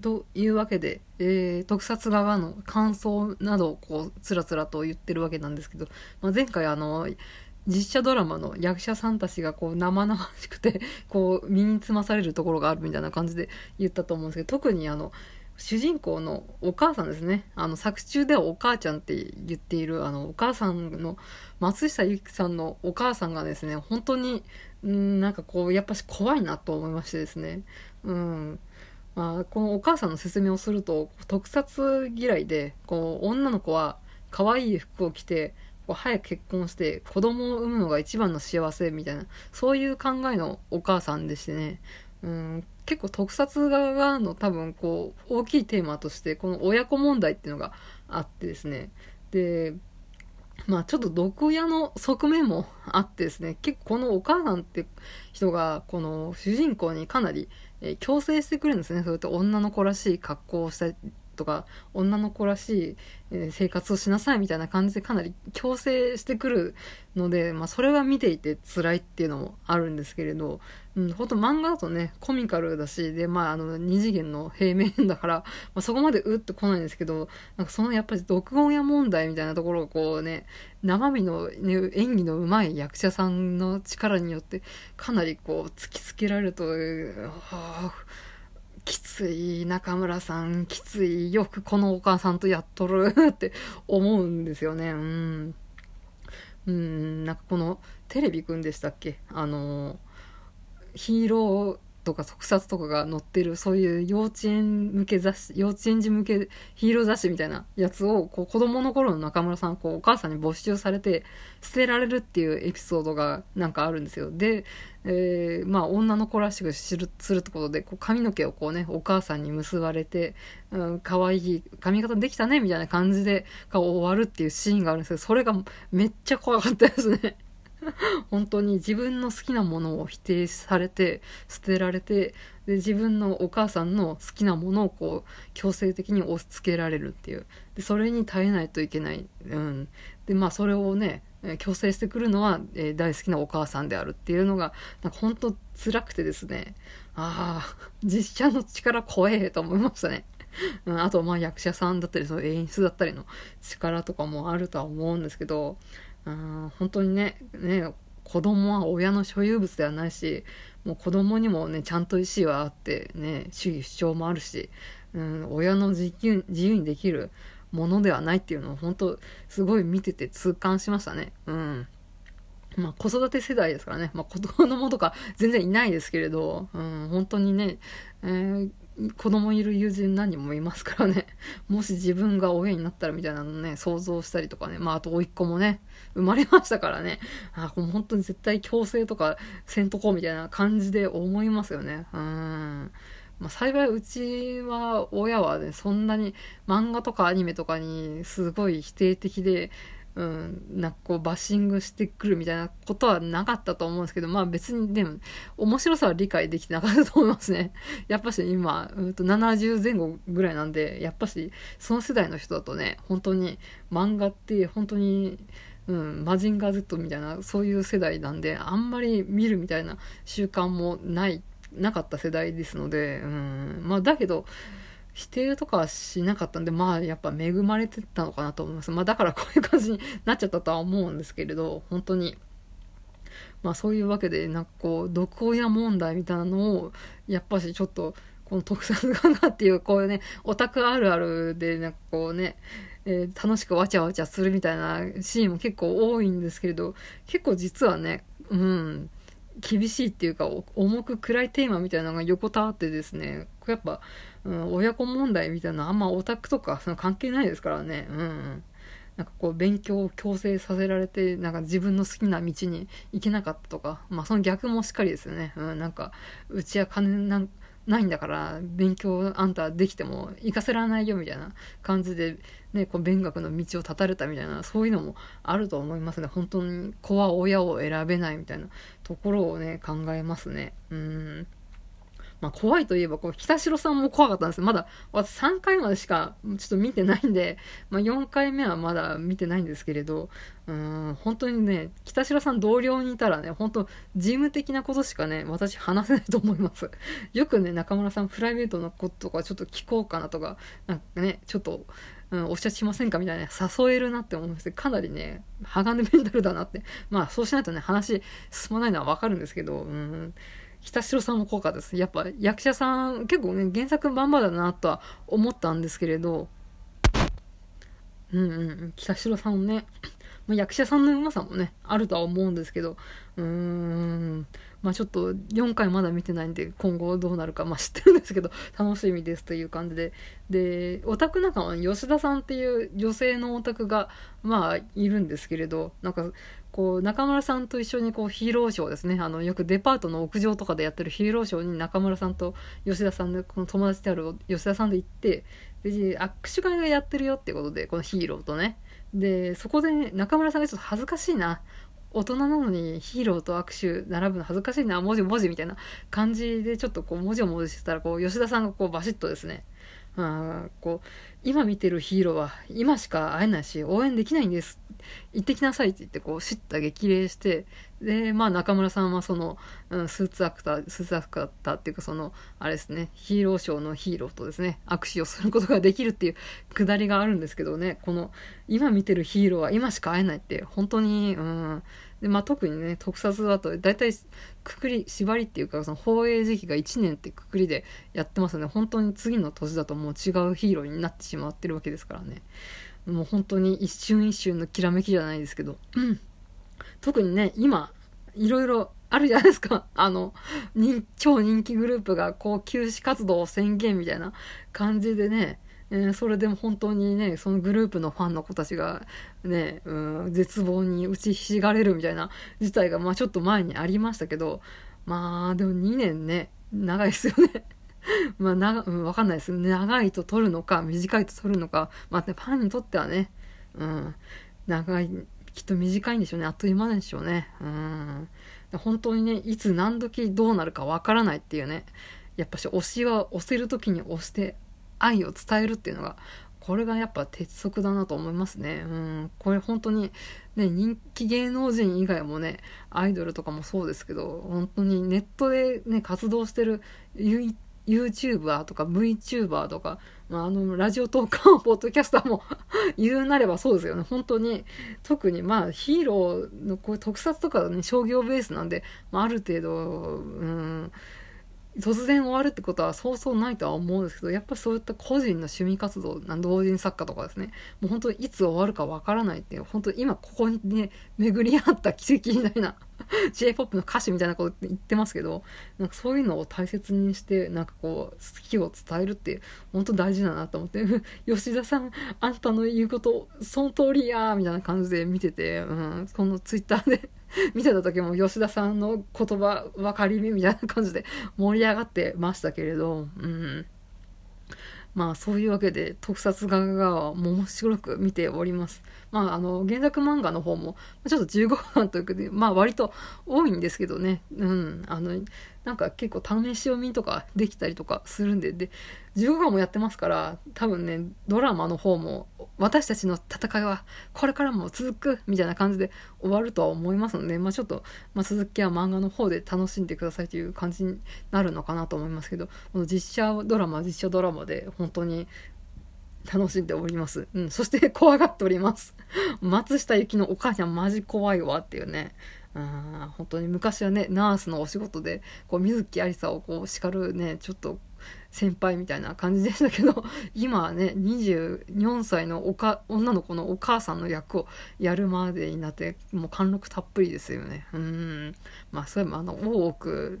というわけで、えー、特撮側の感想などをこうつらつらと言ってるわけなんですけど、まあ、前回あの実写ドラマの役者さんたちがこう生々しくて こう身につまされるところがあるみたいな感じで言ったと思うんですけど特にあの主人公のお母さんですね。あの作中ではお母ちゃんって言っているあのお母さんの松下由紀さんのお母さんがですね本当にんなんかこうやっぱし怖いなと思いましてですね。うん。まあ、このお母さんの説明をすると特撮嫌いでこう女の子は可愛い服を着てこう早く結婚して子供を産むのが一番の幸せみたいなそういう考えのお母さんでしてね。うん結構特撮側の多分こう大きいテーマとしてこの親子問題っていうのがあってですね。でまあちょっと毒親の側面も あってですね。結構このお母さんって人がこの主人公にかなり、えー、強制してくるんですね。そうやって女の子らしい格好をしたりとか女の子らしい、え生活をしなさいみたいな感じでかなり強制してくるので、まあ、それは見ていて辛いっていうのもあるんですけれど、うん、ほんと漫画だとねコミカルだしで、まあ、あの二次元の平面だから、まあ、そこまでうってこないんですけどなんかそのやっぱり読音や問題みたいなところがこうね生身の、ね、演技の上手い役者さんの力によってかなりこう突きつけられると、はあきつい中村さんきついよくこのお母さんとやっとるって 思うんですよね。うん。うんなんかこのテレビくんでしたっけ？あのヒーローとか特撮とかが載ってるそういう幼稚園向け雑誌幼稚園児向けヒーロー雑誌みたいなやつをこう子供の頃の中村さんこうお母さんに没収されて捨てられるっていうエピソードがなんかあるんですよ。で、えー、まあ女の子らしくするってことでこう髪の毛をこうねお母さんに結ばれて、うん、可愛い髪型できたねみたいな感じで終わるっていうシーンがあるんですけどそれがめっちゃ怖かったですね。本当に自分の好きなものを否定されて捨てられてで自分のお母さんの好きなものをこう強制的に押し付けられるっていう。でそれに耐えないといけない、うん、でまあそれをね強制してくるのは、えー、大好きなお母さんであるっていうのがなんか本当辛くてですね。ああ実写の力怖えと思いましたね。うん、あとまあ役者さんだったりその演出だったりの力とかもあるとは思うんですけどうん本当にねね子供は親の所有物ではないしもう子供にもねちゃんと意思はあってね主義主張もあるし、うん、親の自由自由にできるものではないっていうのを本当すごい見てて痛感しましたね。うんまあ、子育て世代ですからね、まあ、子供とか全然いないですけれど、うん、本当にね、えー、子供いる友人何人もいますからね。もし自分が親になったらみたいなのね、想像したりとかね。まあ、あと、甥っ子もね、生まれましたからね。あ、もう本当に絶対強制とかせんとこうみたいな感じで思いますよね。うん。まあ、幸いうちは、親はね、そんなに漫画とかアニメとかにすごい否定的で、うん、なんかこうバッシングしてくるみたいなことはなかったと思うんですけど、まあ別にでも面白さは理解できてなかったと思いますね。やっぱし今、うん、と70前後ぐらいなんで、やっぱしその世代の人だとね、本当に漫画って本当に、うん、マジンガー Z みたいなそういう世代なんで、あんまり見るみたいな習慣もない、なかった世代ですので、うん、まあだけど、否定とかはしなかったんで、まあやっぱ恵まれてたのかなと思います。まあだからこういう感じになっちゃったとは思うんですけれど、本当に。まあそういうわけで、なんかこう、毒親問題みたいなのを、やっぱしちょっと、この特撮画がっていう、こういうね、オタクあるあるで、なんかこうね、えー、楽しくわちゃわちゃするみたいなシーンも結構多いんですけれど、結構実はね、うん、厳しいっていうか、重く暗いテーマみたいなのが横たわってですね、やっぱ、うん、親子問題みたいなあんまオタクとかその関係ないですからね。うん。なんかこう勉強を強制させられて、なんか自分の好きな道に行けなかったとか、まあその逆もしっかりですよね。うん、なんか、うちは金なんないんだから勉強あんたできても行かせられないよみたいな感じで、ね、こう勉学の道を断たれたみたいなそういうのもあると思いますね本当に子は親を選べないみたいなところをね考えますねうんまあ、怖いといえば、こう、北城さんも怖かったんですまだ、私3回までしか、ちょっと見てないんで、まあ、4回目はまだ見てないんですけれど、うん、本当にね、北城さん同僚にいたらね、本当事務的なことしかね、私話せないと思います。よくね、中村さんプライベートのこととかちょっと聞こうかなとか、なんかね、ちょっと、うん、おっしゃしませんかみたいな、誘えるなって思いますかなりね、鋼メンタルだなって。まあ、そうしないとね、話進まないのはわかるんですけど、うん、北城さんも効果です。やっぱ役者さん、結構ね、原作まんまだなとは思ったんですけれど、うんうん、北城さんもね、まあ、役者さんのうまさもね、あるとは思うんですけど、うーん、まあちょっと4回まだ見てないんで、今後どうなるか、まあ知ってるんですけど、楽しみですという感じで。で、オタク仲間に吉田さんっていう女性のオタクが、まあいるんですけれど、なんか、こう、中村さんと一緒にこうヒーローショーですね。あの、よくデパートの屋上とかでやってるヒーローショーに中村さんと吉田さんで、この友達である吉田さんで行って、で、握手会がやってるよってことで、このヒーローとね。で、そこで、ね、中村さんがちょっと恥ずかしいな。大人なのにヒーローと握手並ぶの恥ずかしいな、文字文字みたいな感じでちょっとこう文字を文字してたら、こう吉田さんがこうバシッとですね、あこう今見てるヒーローは今しか会えないし応援できないんです。行ってきなさいって言ってこう叱咤激励してでまあ中村さんはその、うん、スーツアクタースーツアクターっていうかそのあれですねヒーローショーのヒーローとですね握手をすることができるっていう くだりがあるんですけどねこの今見てるヒーローは今しか会えないって本当にうん。で、まあ、特にね、特撮だと、大体、くくり、縛りっていうか、その放映時期が1年ってくくりでやってますので、本当に次の年だともう違うヒーローになってしまってるわけですからね。もう本当に一瞬一瞬のきらめきじゃないですけど、うん、特にね、今、いろいろあるじゃないですか。あの、人超人気グループがこう休止活動を宣言みたいな感じでね、えー、それでも本当にね、そのグループのファンの子たちがね、うん、絶望に打ちひしがれるみたいな事態が、まあちょっと前にありましたけど、まあでも2年ね、長いですよね。まあ長、うん、わかんないです。長いと取るのか、短いと取るのか、まあ、ね、ファンにとってはね、うん、長い、きっと短いんでしょうね。あっという間なんでしょうね。うん。本当にね、いつ何時どうなるかわからないっていうね。やっぱし推しは押せる時に押して愛を伝えるっていうのがこれがやっぱ鉄則だなと思いますね。うん。これ本当に、ね、人気芸能人以外もね、アイドルとかもそうですけど、本当にネットでね、活動してる YouTuber とか VTuber とか、まあ、あの、ラジオトーカー、ポッドキャスターも 言うなればそうですよね。本当に、特にまあ、ヒーローのこういう特撮とかね、商業ベースなんで、まあ、ある程度、うん、突然終わるってことはそうそうないとは思うんですけど、やっぱりそういった個人の趣味活動、同人作家とかですね、もう本当にいつ終わるかわからないっていう、本当に今ここにね、巡り合った奇跡みたいな J-POP の歌詞みたいなこと言ってますけど、なんかそういうのを大切にして、なんかこう、好きを伝えるって、本当大事だなと思って、吉田さん、あんたの言うこと、その通りやーみたいな感じで見てて、うん、このツイッターで 見てた時も吉田さんの言葉分かりみみたいな感じで盛り上がってましたけれど、うん。まあそういうわけで特撮画が面白く見ております。まああの原作漫画の方もちょっと15分というかで、まあ割と多いんですけどね。うん。あの、なんか結構試し読みとかできたりとかするんで、で、15話もやってますから、多分ね、ドラマの方も、私たちの戦いはこれからも続くみたいな感じで終わるとは思いますので、まあちょっと、まあ続きは漫画の方で楽しんでくださいという感じになるのかなと思いますけど、この実写ドラマ、実写ドラマで本当に楽しんでおります。うん。そして怖がっております。松下由紀のお母ちゃんマジ怖いわっていうね。あ本当に昔はね、ナースのお仕事で、こう、水木有沙をこう叱るね、ちょっと先輩みたいな感じでしたけど、今はね、24歳のおか女の子のお母さんの役をやるまでになって、もう貫禄たっぷりですよね。うん。まあ、そういえばあの、大奥、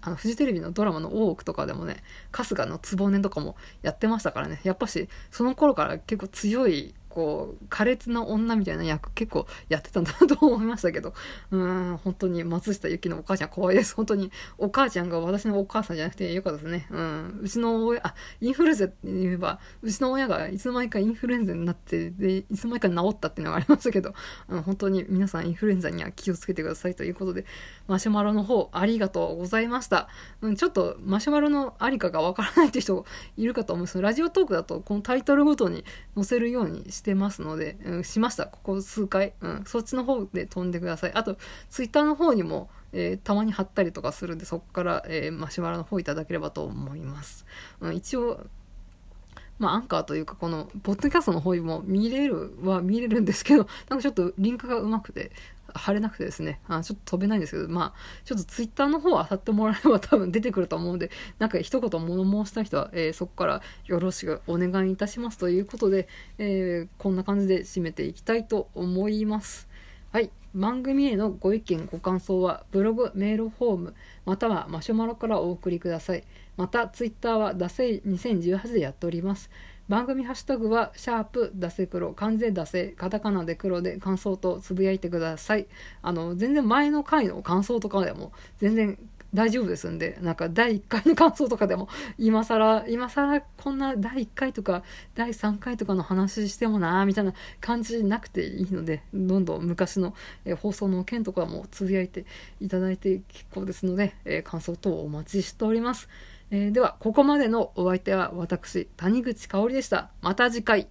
あのフジテレビのドラマの大奥とかでもね、春日の局とかもやってましたからね、やっぱし、その頃から結構強いこう苛烈な女みたいな役結構やってたんだなと思いましたけど。うん本当に松下由紀のお母ちゃん怖いです。本当にお母ちゃんが私のお母さんじゃなくてよかったですね。うんうちの親あインフルエンザって言えばうちの親がいつの間にかインフルエンザになってでいつの間にか治ったっていうのがありましたけど、うん、本当に皆さんインフルエンザには気をつけてくださいということでマシュマロの方ありがとうございました、うん、ちょっとマシュマロのありかがわからないって人いるかと思うんですラジオトークだとこのタイトルごとに載せるようにしてますので、うん、しました。ここ数回。うん、そっちの方で飛んでください。あと、ツイッターの方にも、えー、たまに貼ったりとかするんで、そこから、えー、マシュマロの方いただければと思います。うん、一応、まあ、アンカーというか、この、ポッドキャストの方にも見れるは見れるんですけど、なんかちょっとリンクがうまくて、貼れなくてですね、あちょっと飛べないんですけど、まあ、ちょっとツイッターの方を漁ってもらえれば多分出てくると思うんで、なんか一言物申した人は、えー、そこからよろしくお願いいたしますということで、えー、こんな感じで締めていきたいと思います。はい。番組へのご意見、ご感想は、ブログ、メールフォーム、またはマシュマロからお送りください。また、ツイッターは、ダセイ2018でやっております。番組ハッシュタグは、シャープ、出せ黒、完全出せ、カタカナで黒で感想とつぶやいてください。あの、全然前の回の感想とかでも、全然大丈夫ですんで、なんか第1回の感想とかでも、今更、今更こんな第1回とか第3回とかの話してもなーみたいな感じなくていいので、どんどん昔の、放送の件とかもつぶやいていただいて結構ですので、感想等お待ちしております。えー、では、ここまでのお相手は私、谷口香織でした。また次回。